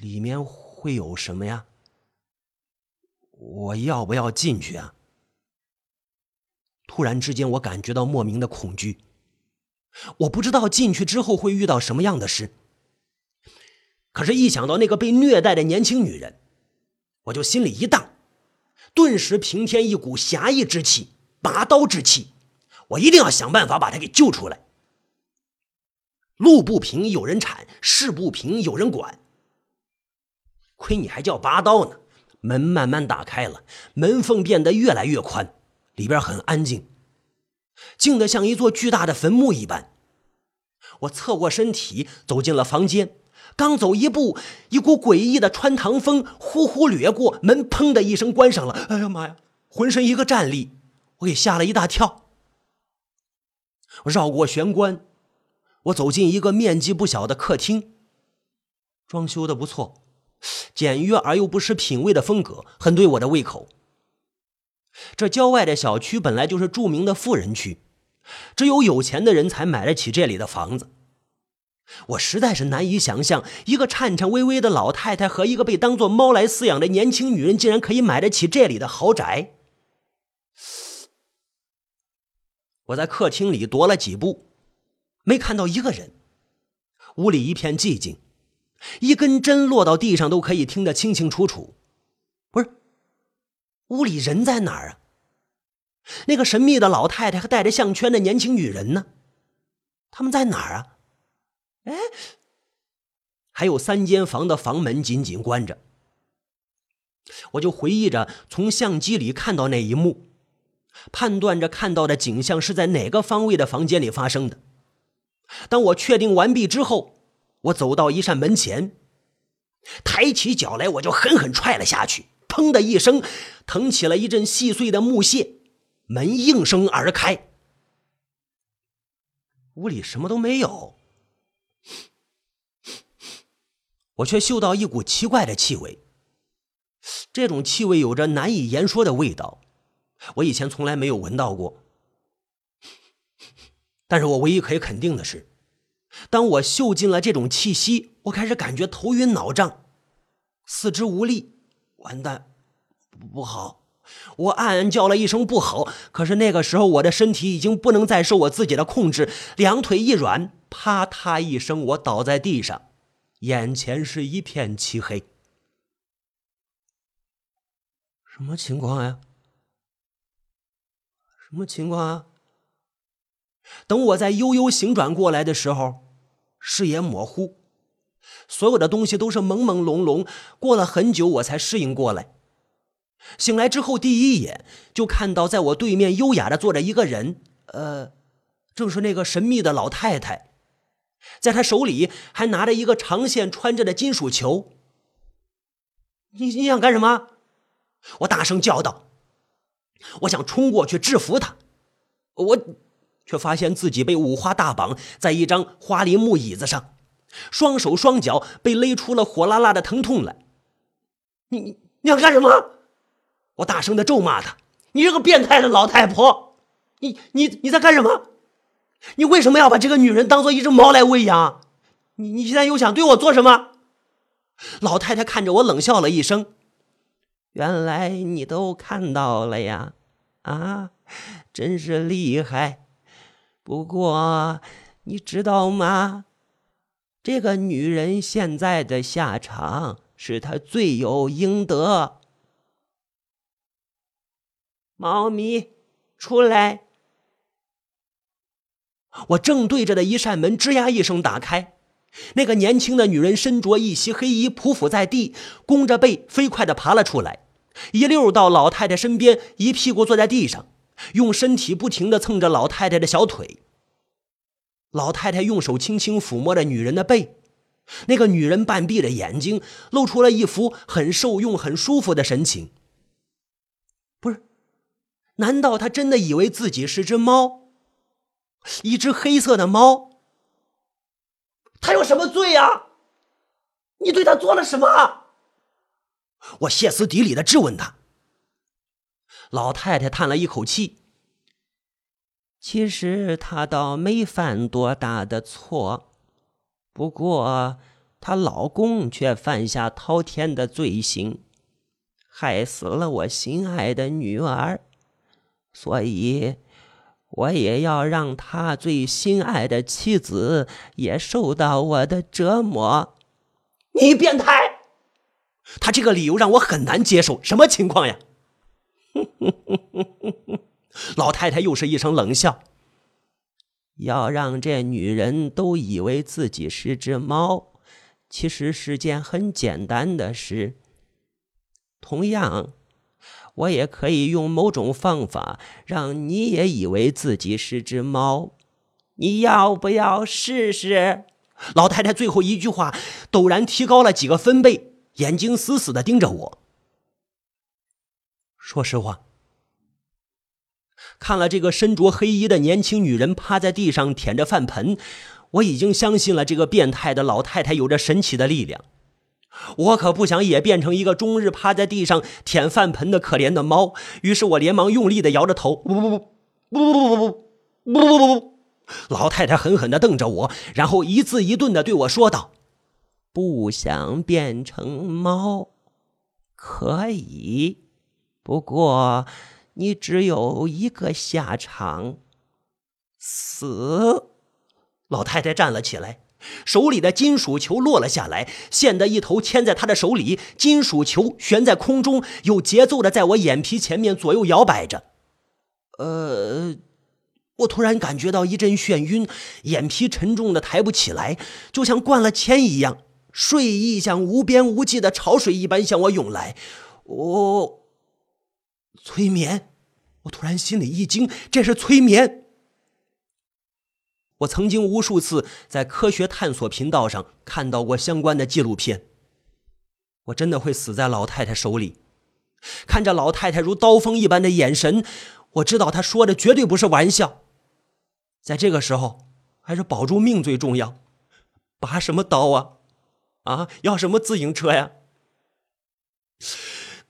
里面会有什么呀？我要不要进去啊？突然之间，我感觉到莫名的恐惧。我不知道进去之后会遇到什么样的事。可是，一想到那个被虐待的年轻女人，我就心里一荡，顿时平添一股侠义之气、拔刀之气。我一定要想办法把她给救出来。路不平有人铲，事不平有人管。亏你还叫拔刀呢！门慢慢打开了，门缝变得越来越宽，里边很安静，静得像一座巨大的坟墓一般。我侧过身体走进了房间，刚走一步，一股诡异的穿堂风呼呼掠过，门砰的一声关上了。哎呀妈呀！浑身一个战栗，我给吓了一大跳。我绕过玄关，我走进一个面积不小的客厅，装修的不错。简约而又不失品味的风格，很对我的胃口。这郊外的小区本来就是著名的富人区，只有有钱的人才买得起这里的房子。我实在是难以想象，一个颤颤巍巍的老太太和一个被当作猫来饲养的年轻女人，竟然可以买得起这里的豪宅。我在客厅里踱了几步，没看到一个人，屋里一片寂静。一根针落到地上都可以听得清清楚楚，不是？屋里人在哪儿啊？那个神秘的老太太和戴着项圈的年轻女人呢？他们在哪儿啊？哎，还有三间房的房门紧紧关着。我就回忆着从相机里看到那一幕，判断着看到的景象是在哪个方位的房间里发生的。当我确定完毕之后。我走到一扇门前，抬起脚来，我就狠狠踹了下去。砰的一声，腾起了一阵细碎的木屑，门应声而开。屋里什么都没有，我却嗅到一股奇怪的气味。这种气味有着难以言说的味道，我以前从来没有闻到过。但是我唯一可以肯定的是。当我嗅尽了这种气息，我开始感觉头晕脑胀，四肢无力。完蛋，不好！我暗暗叫了一声“不好”。可是那个时候，我的身体已经不能再受我自己的控制，两腿一软，啪嗒一声，我倒在地上，眼前是一片漆黑。什么情况呀？什么情况啊？等我在悠悠醒转过来的时候，视野模糊，所有的东西都是朦朦胧胧。过了很久，我才适应过来。醒来之后，第一眼就看到在我对面优雅的坐着一个人，呃，正是那个神秘的老太太，在她手里还拿着一个长线穿着的金属球。你你想干什么？我大声叫道。我想冲过去制服他，我。却发现自己被五花大绑在一张花梨木椅子上，双手双脚被勒出了火辣辣的疼痛来。你你你要干什么？我大声的咒骂他：“你这个变态的老太婆！你你你在干什么？你为什么要把这个女人当做一只猫来喂养？你你现在又想对我做什么？”老太太看着我冷笑了一声：“原来你都看到了呀！啊，真是厉害！”不过，你知道吗？这个女人现在的下场是她罪有应得。猫咪，出来！我正对着的一扇门吱呀一声打开，那个年轻的女人身着一袭黑衣，匍匐在地，弓着背飞快的爬了出来，一溜到老太太身边，一屁股坐在地上。用身体不停的蹭着老太太的小腿。老太太用手轻轻抚摸着女人的背，那个女人半闭着眼睛，露出了一副很受用、很舒服的神情。不是，难道她真的以为自己是只猫？一只黑色的猫？她有什么罪呀？你对她做了什么？我歇斯底里的质问她。老太太叹了一口气。其实他倒没犯多大的错，不过她老公却犯下滔天的罪行，害死了我心爱的女儿，所以我也要让他最心爱的妻子也受到我的折磨。你变态！他这个理由让我很难接受。什么情况呀？老太太又是一声冷笑。要让这女人都以为自己是只猫，其实是件很简单的事。同样，我也可以用某种方法让你也以为自己是只猫。你要不要试试？老太太最后一句话陡然提高了几个分贝，眼睛死死的盯着我。说实话。看了这个身着黑衣的年轻女人趴在地上舔着饭盆，我已经相信了这个变态的老太太有着神奇的力量。我可不想也变成一个终日趴在地上舔饭盆的可怜的猫。于是我连忙用力的摇着头，不不不不不不不不不不不不。老太太狠狠的瞪着我，然后一字一顿的对我说道：“不想变成猫，可以，不过。”你只有一个下场，死。老太太站了起来，手里的金属球落了下来，线的一头牵在她的手里，金属球悬在空中，有节奏的在我眼皮前面左右摇摆着。呃，我突然感觉到一阵眩晕，眼皮沉重的抬不起来，就像灌了铅一样，睡意像无边无际的潮水一般向我涌来。我。催眠！我突然心里一惊，这是催眠。我曾经无数次在科学探索频道上看到过相关的纪录片。我真的会死在老太太手里？看着老太太如刀锋一般的眼神，我知道她说的绝对不是玩笑。在这个时候，还是保住命最重要。拔什么刀啊？啊，要什么自行车呀？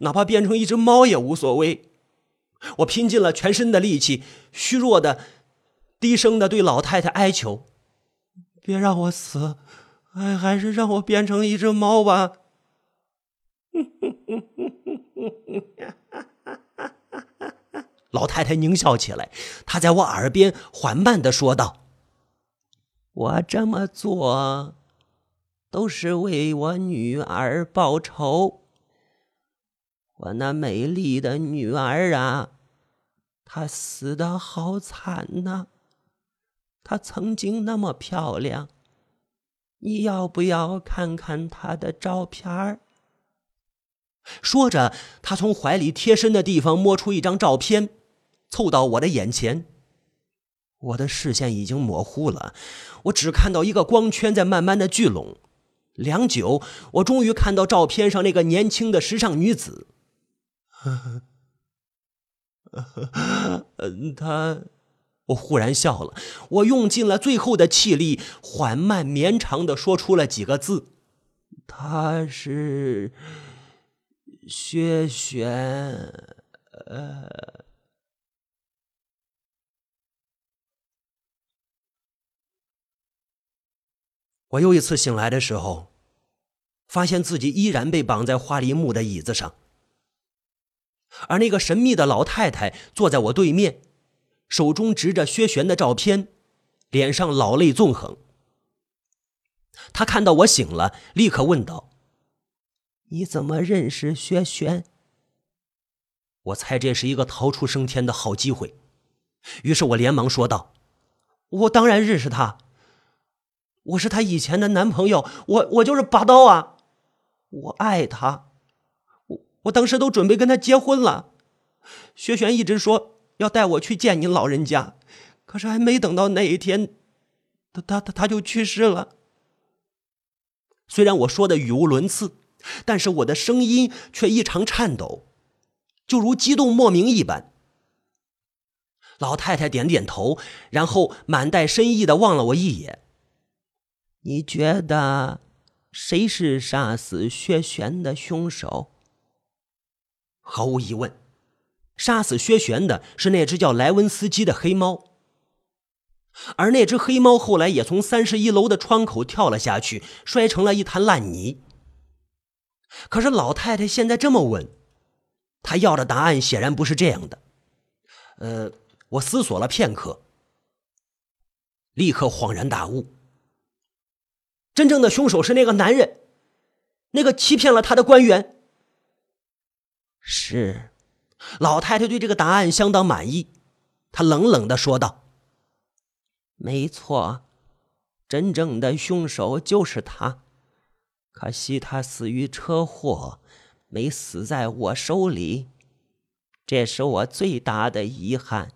哪怕变成一只猫也无所谓。我拼尽了全身的力气，虚弱的、低声的对老太太哀求：“别让我死，还还是让我变成一只猫吧。”老太太狞笑起来，她在我耳边缓慢的说道：“我这么做，都是为我女儿报仇。”我那美丽的女儿啊，她死的好惨呐！她曾经那么漂亮，你要不要看看她的照片说着，他从怀里贴身的地方摸出一张照片，凑到我的眼前。我的视线已经模糊了，我只看到一个光圈在慢慢的聚拢。良久，我终于看到照片上那个年轻的时尚女子。呵呵，嗯，他，我忽然笑了，我用尽了最后的气力，缓慢绵长的说出了几个字：“他是薛玄。”呃，我又一次醒来的时候，发现自己依然被绑在花梨木的椅子上。而那个神秘的老太太坐在我对面，手中执着薛玄的照片，脸上老泪纵横。她看到我醒了，立刻问道：“你怎么认识薛玄？”我猜这是一个逃出升天的好机会，于是我连忙说道：“我当然认识他，我是他以前的男朋友，我我就是拔刀啊，我爱他。”我当时都准备跟他结婚了，薛璇一直说要带我去见您老人家，可是还没等到那一天，他他他他就去世了。虽然我说的语无伦次，但是我的声音却异常颤抖，就如激动莫名一般。老太太点点头，然后满带深意的望了我一眼。你觉得谁是杀死薛璇的凶手？毫无疑问，杀死薛玄的是那只叫莱文斯基的黑猫。而那只黑猫后来也从三十一楼的窗口跳了下去，摔成了一滩烂泥。可是老太太现在这么问，她要的答案显然不是这样的。呃，我思索了片刻，立刻恍然大悟：真正的凶手是那个男人，那个欺骗了他的官员。是，老太太对这个答案相当满意，她冷冷的说道。没错，真正的凶手就是他。可惜他死于车祸，没死在我手里，这是我最大的遗憾。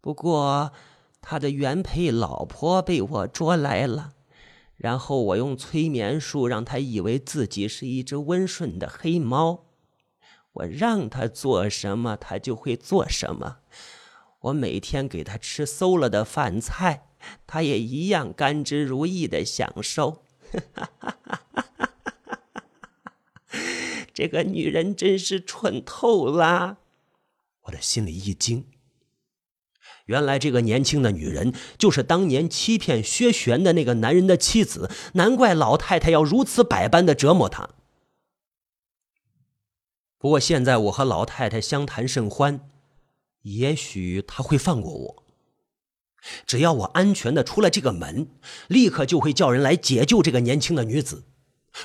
不过，他的原配老婆被我捉来了，然后我用催眠术让他以为自己是一只温顺的黑猫，我让他做什么，他就会做什么。我每天给他吃馊了的饭菜，他也一样甘之如饴的享受。这个女人真是蠢透了！我的心里一惊，原来这个年轻的女人就是当年欺骗薛玄的那个男人的妻子，难怪老太太要如此百般的折磨她。不过现在我和老太太相谈甚欢。也许他会放过我，只要我安全的出了这个门，立刻就会叫人来解救这个年轻的女子。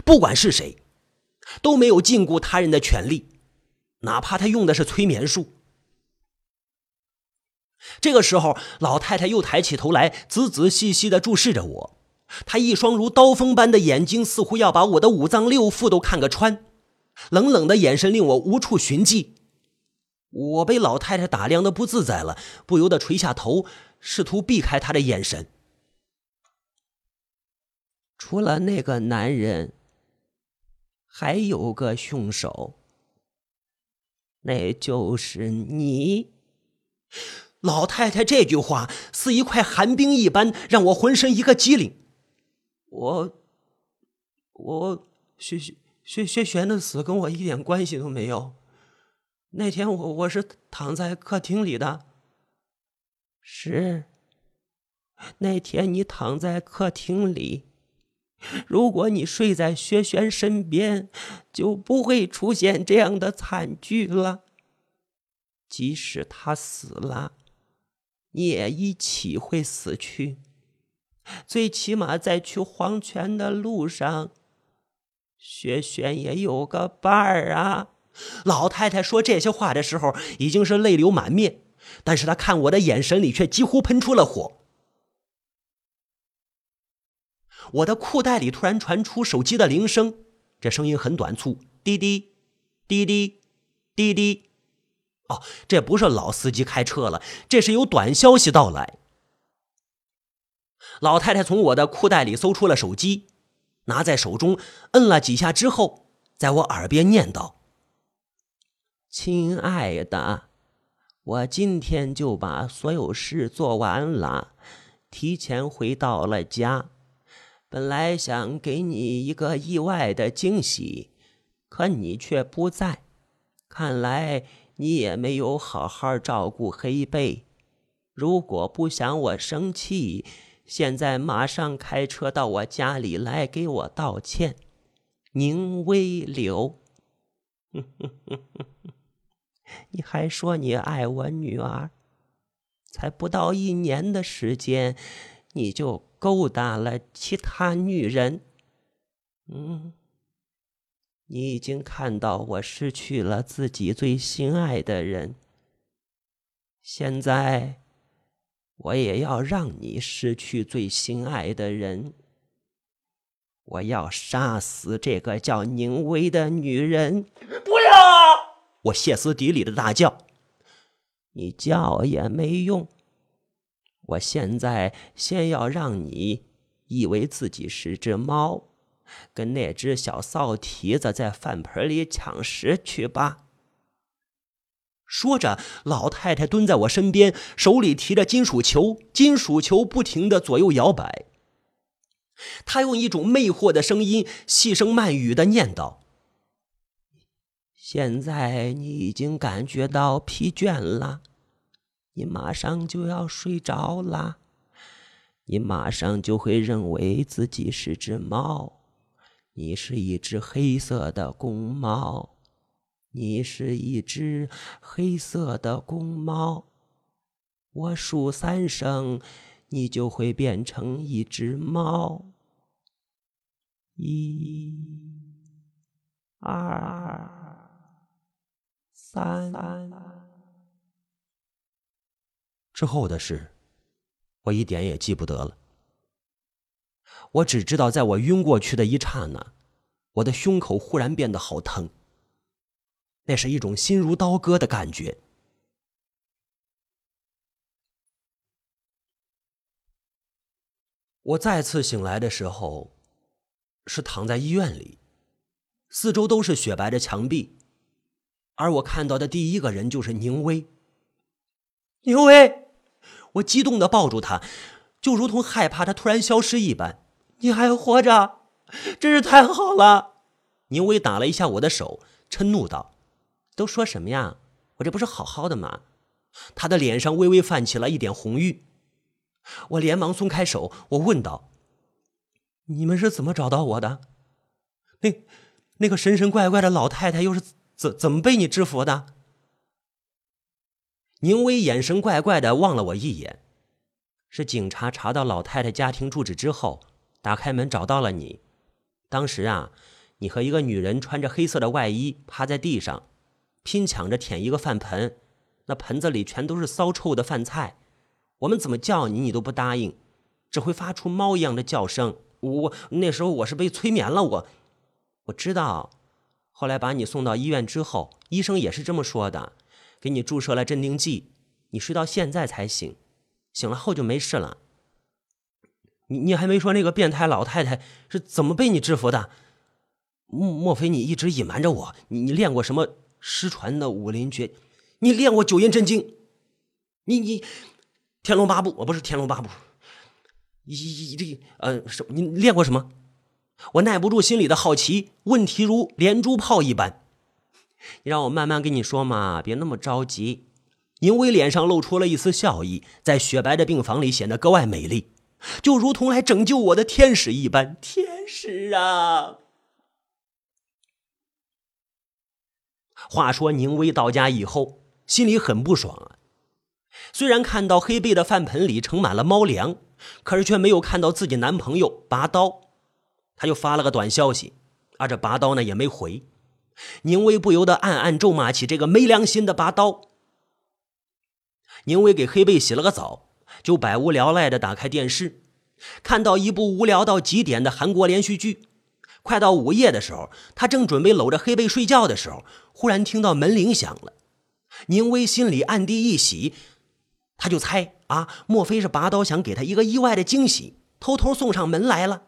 不管是谁，都没有禁锢他人的权利，哪怕他用的是催眠术。这个时候，老太太又抬起头来，仔仔细细的注视着我，她一双如刀锋般的眼睛，似乎要把我的五脏六腑都看个穿，冷冷的眼神令我无处寻迹。我被老太太打量的不自在了，不由得垂下头，试图避开她的眼神。除了那个男人，还有个凶手，那就是你。老太太这句话似一块寒冰一般，让我浑身一个机灵。我，我薛薛薛薛玄的死跟我一点关系都没有。那天我我是躺在客厅里的，是。那天你躺在客厅里，如果你睡在薛轩身边，就不会出现这样的惨剧了。即使他死了，你也一起会死去。最起码在去黄泉的路上，薛轩也有个伴儿啊。老太太说这些话的时候，已经是泪流满面，但是她看我的眼神里却几乎喷出了火。我的裤袋里突然传出手机的铃声，这声音很短促，滴滴，滴滴，滴滴。哦，这不是老司机开车了，这是有短消息到来。老太太从我的裤袋里搜出了手机，拿在手中，摁了几下之后，在我耳边念道。亲爱的，我今天就把所有事做完了，提前回到了家。本来想给你一个意外的惊喜，可你却不在。看来你也没有好好照顾黑贝。如果不想我生气，现在马上开车到我家里来给我道歉。宁微柳。你还说你爱我女儿，才不到一年的时间，你就勾搭了其他女人。嗯，你已经看到我失去了自己最心爱的人，现在我也要让你失去最心爱的人。我要杀死这个叫宁薇的女人！不要！我歇斯底里的大叫：“你叫也没用！我现在先要让你以为自己是只猫，跟那只小骚蹄子在饭盆里抢食去吧。”说着，老太太蹲在我身边，手里提着金属球，金属球不停的左右摇摆。她用一种魅惑的声音，细声慢语的念叨。现在你已经感觉到疲倦了，你马上就要睡着啦，你马上就会认为自己是只猫，你是一只黑色的公猫，你是一只黑色的公猫。我数三声，你就会变成一只猫。一、二、三。之后的事，我一点也记不得了。我只知道，在我晕过去的一刹那，我的胸口忽然变得好疼。那是一种心如刀割的感觉。我再次醒来的时候。是躺在医院里，四周都是雪白的墙壁，而我看到的第一个人就是宁威。宁威，我激动的抱住他，就如同害怕他突然消失一般。你还活着，真是太好了！宁威打了一下我的手，嗔怒道：“都说什么呀？我这不是好好的吗？”他的脸上微微泛起了一点红晕。我连忙松开手，我问道。你们是怎么找到我的？那那个神神怪怪的老太太又是怎怎么被你制服的？宁威眼神怪怪的望了我一眼，是警察查到老太太家庭住址之后，打开门找到了你。当时啊，你和一个女人穿着黑色的外衣趴在地上，拼抢着舔一个饭盆，那盆子里全都是骚臭的饭菜。我们怎么叫你，你都不答应，只会发出猫一样的叫声。我那时候我是被催眠了，我我知道，后来把你送到医院之后，医生也是这么说的，给你注射了镇定剂，你睡到现在才醒，醒了后就没事了。你你还没说那个变态老太太是怎么被你制服的？莫莫非你一直隐瞒着我？你你练过什么失传的武林绝？你练过九阴真经？你你天龙八部？我不是天龙八部。一一这呃什你练过什么？我耐不住心里的好奇，问题如连珠炮一般。你让我慢慢跟你说嘛，别那么着急。宁威脸上露出了一丝笑意，在雪白的病房里显得格外美丽，就如同来拯救我的天使一般。天使啊！话说宁威到家以后，心里很不爽啊。虽然看到黑贝的饭盆里盛满了猫粮。可是却没有看到自己男朋友拔刀，他就发了个短消息，而这拔刀呢也没回。宁威不由得暗暗咒骂起这个没良心的拔刀。宁威给黑贝洗了个澡，就百无聊赖的打开电视，看到一部无聊到极点的韩国连续剧。快到午夜的时候，他正准备搂着黑贝睡觉的时候，忽然听到门铃响了。宁威心里暗地一喜。他就猜啊，莫非是拔刀想给他一个意外的惊喜，偷偷送上门来了？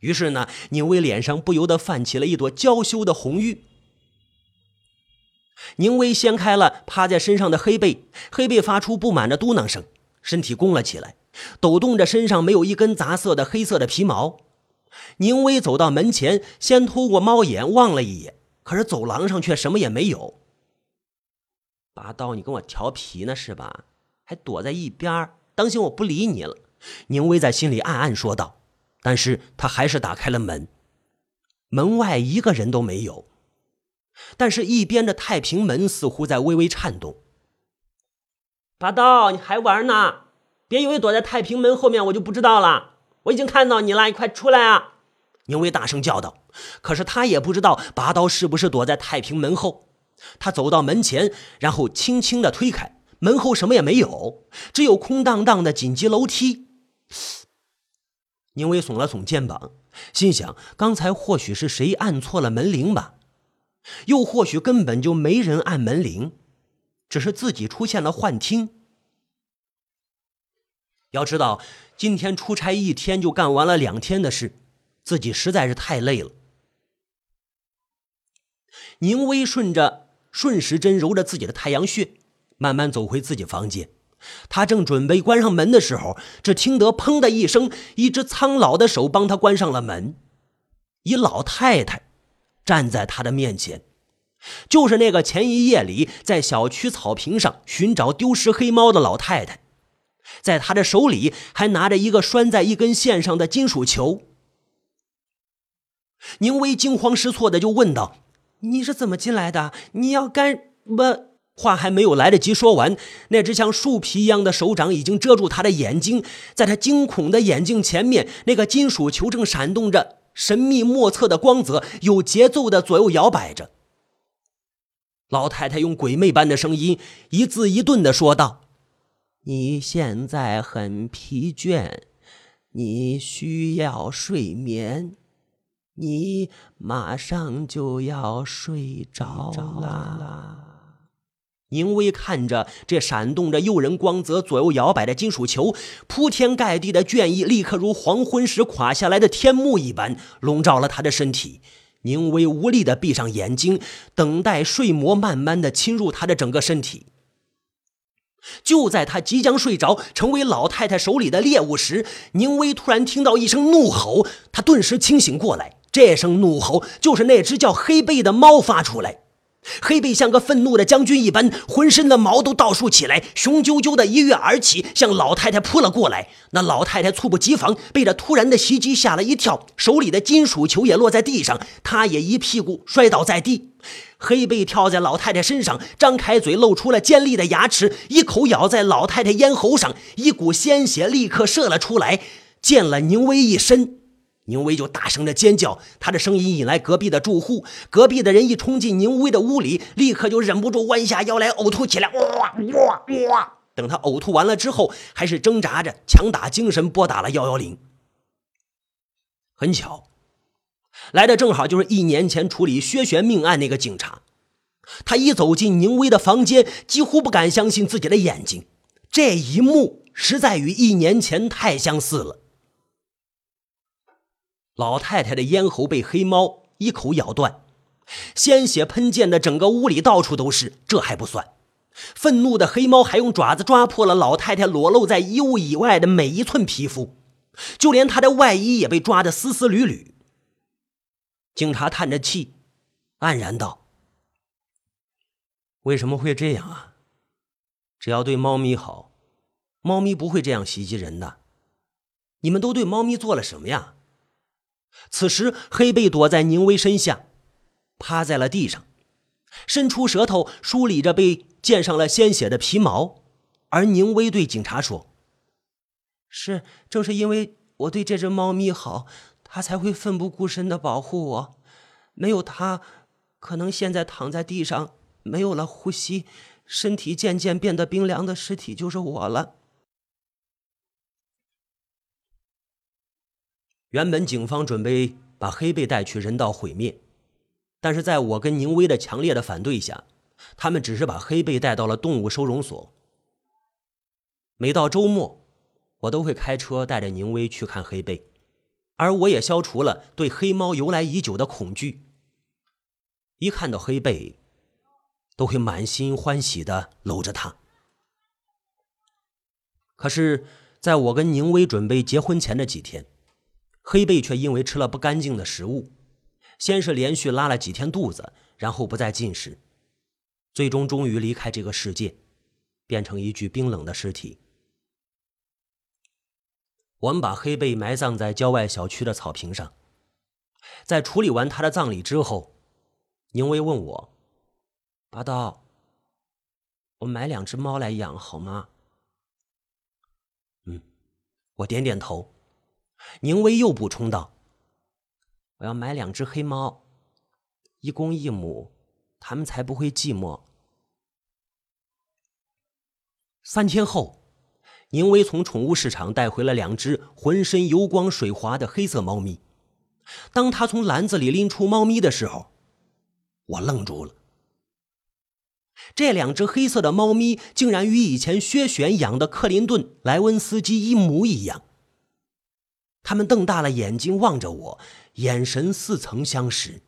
于是呢，宁威脸上不由得泛起了一朵娇羞的红晕。宁威掀开了趴在身上的黑背，黑背发出不满的嘟囔声，身体弓了起来，抖动着身上没有一根杂色的黑色的皮毛。宁威走到门前，先透过猫眼望了一眼，可是走廊上却什么也没有。拔刀，你跟我调皮呢是吧？还躲在一边当心我不理你了。宁威在心里暗暗说道，但是他还是打开了门。门外一个人都没有，但是一边的太平门似乎在微微颤动。拔刀，你还玩呢？别以为躲在太平门后面我就不知道了，我已经看到你了，你快出来啊！宁威大声叫道。可是他也不知道拔刀是不是躲在太平门后。他走到门前，然后轻轻的推开。门后什么也没有，只有空荡荡的紧急楼梯。宁威耸了耸肩膀，心想：刚才或许是谁按错了门铃吧，又或许根本就没人按门铃，只是自己出现了幻听。要知道，今天出差一天就干完了两天的事，自己实在是太累了。宁威顺着顺时针揉着自己的太阳穴。慢慢走回自己房间，他正准备关上门的时候，只听得“砰”的一声，一只苍老的手帮他关上了门。一老太太站在他的面前，就是那个前一夜里在小区草坪上寻找丢失黑猫的老太太，在她的手里还拿着一个拴在一根线上的金属球。宁威惊慌失措的就问道：“你是怎么进来的？你要干不？”话还没有来得及说完，那只像树皮一样的手掌已经遮住他的眼睛，在他惊恐的眼睛前面，那个金属球正闪动着神秘莫测的光泽，有节奏的左右摇摆着。老太太用鬼魅般的声音一字一顿的说道：“你现在很疲倦，你需要睡眠，你马上就要睡着了。”宁威看着这闪动着诱人光泽、左右摇摆的金属球，铺天盖地的倦意立刻如黄昏时垮下来的天幕一般笼罩了他的身体。宁威无力地闭上眼睛，等待睡魔慢慢地侵入他的整个身体。就在他即将睡着，成为老太太手里的猎物时，宁威突然听到一声怒吼，他顿时清醒过来。这声怒吼就是那只叫黑背的猫发出来。黑贝像个愤怒的将军一般，浑身的毛都倒竖起来，雄赳赳的一跃而起，向老太太扑了过来。那老太太猝不及防，被这突然的袭击吓了一跳，手里的金属球也落在地上，她也一屁股摔倒在地。黑贝跳在老太太身上，张开嘴，露出了尖利的牙齿，一口咬在老太太咽喉上，一股鲜血立刻射了出来，溅了宁威一身。宁威就大声的尖叫，他的声音引来隔壁的住户。隔壁的人一冲进宁威的屋里，立刻就忍不住弯下腰来呕吐起来。哇哇哇！等他呕吐完了之后，还是挣扎着强打精神拨打了幺幺零。很巧，来的正好就是一年前处理薛璇命案那个警察。他一走进宁威的房间，几乎不敢相信自己的眼睛，这一幕实在与一年前太相似了。老太太的咽喉被黑猫一口咬断，鲜血喷溅的整个屋里到处都是。这还不算，愤怒的黑猫还用爪子抓破了老太太裸露在衣物以外的每一寸皮肤，就连她的外衣也被抓得丝丝缕缕。警察叹着气，黯然道：“为什么会这样啊？只要对猫咪好，猫咪不会这样袭击人的。你们都对猫咪做了什么呀？”此时，黑贝躲在宁威身下，趴在了地上，伸出舌头梳理着被溅上了鲜血的皮毛。而宁威对警察说：“是，正是因为我对这只猫咪好，它才会奋不顾身的保护我。没有它，可能现在躺在地上，没有了呼吸，身体渐渐变得冰凉的尸体就是我了。”原本警方准备把黑贝带去人道毁灭，但是在我跟宁威的强烈的反对下，他们只是把黑贝带到了动物收容所。每到周末，我都会开车带着宁威去看黑贝，而我也消除了对黑猫由来已久的恐惧。一看到黑贝，都会满心欢喜的搂着它。可是，在我跟宁威准备结婚前的几天。黑贝却因为吃了不干净的食物，先是连续拉了几天肚子，然后不再进食，最终终于离开这个世界，变成一具冰冷的尸体。我们把黑贝埋葬在郊外小区的草坪上，在处理完他的葬礼之后，宁威问我：“八刀，我买两只猫来养好吗？”嗯，我点点头。宁威又补充道：“我要买两只黑猫，一公一母，它们才不会寂寞。”三天后，宁威从宠物市场带回了两只浑身油光水滑的黑色猫咪。当他从篮子里拎出猫咪的时候，我愣住了。这两只黑色的猫咪竟然与以前薛璇养的克林顿·莱温斯基一模一样。他们瞪大了眼睛望着我，眼神似曾相识。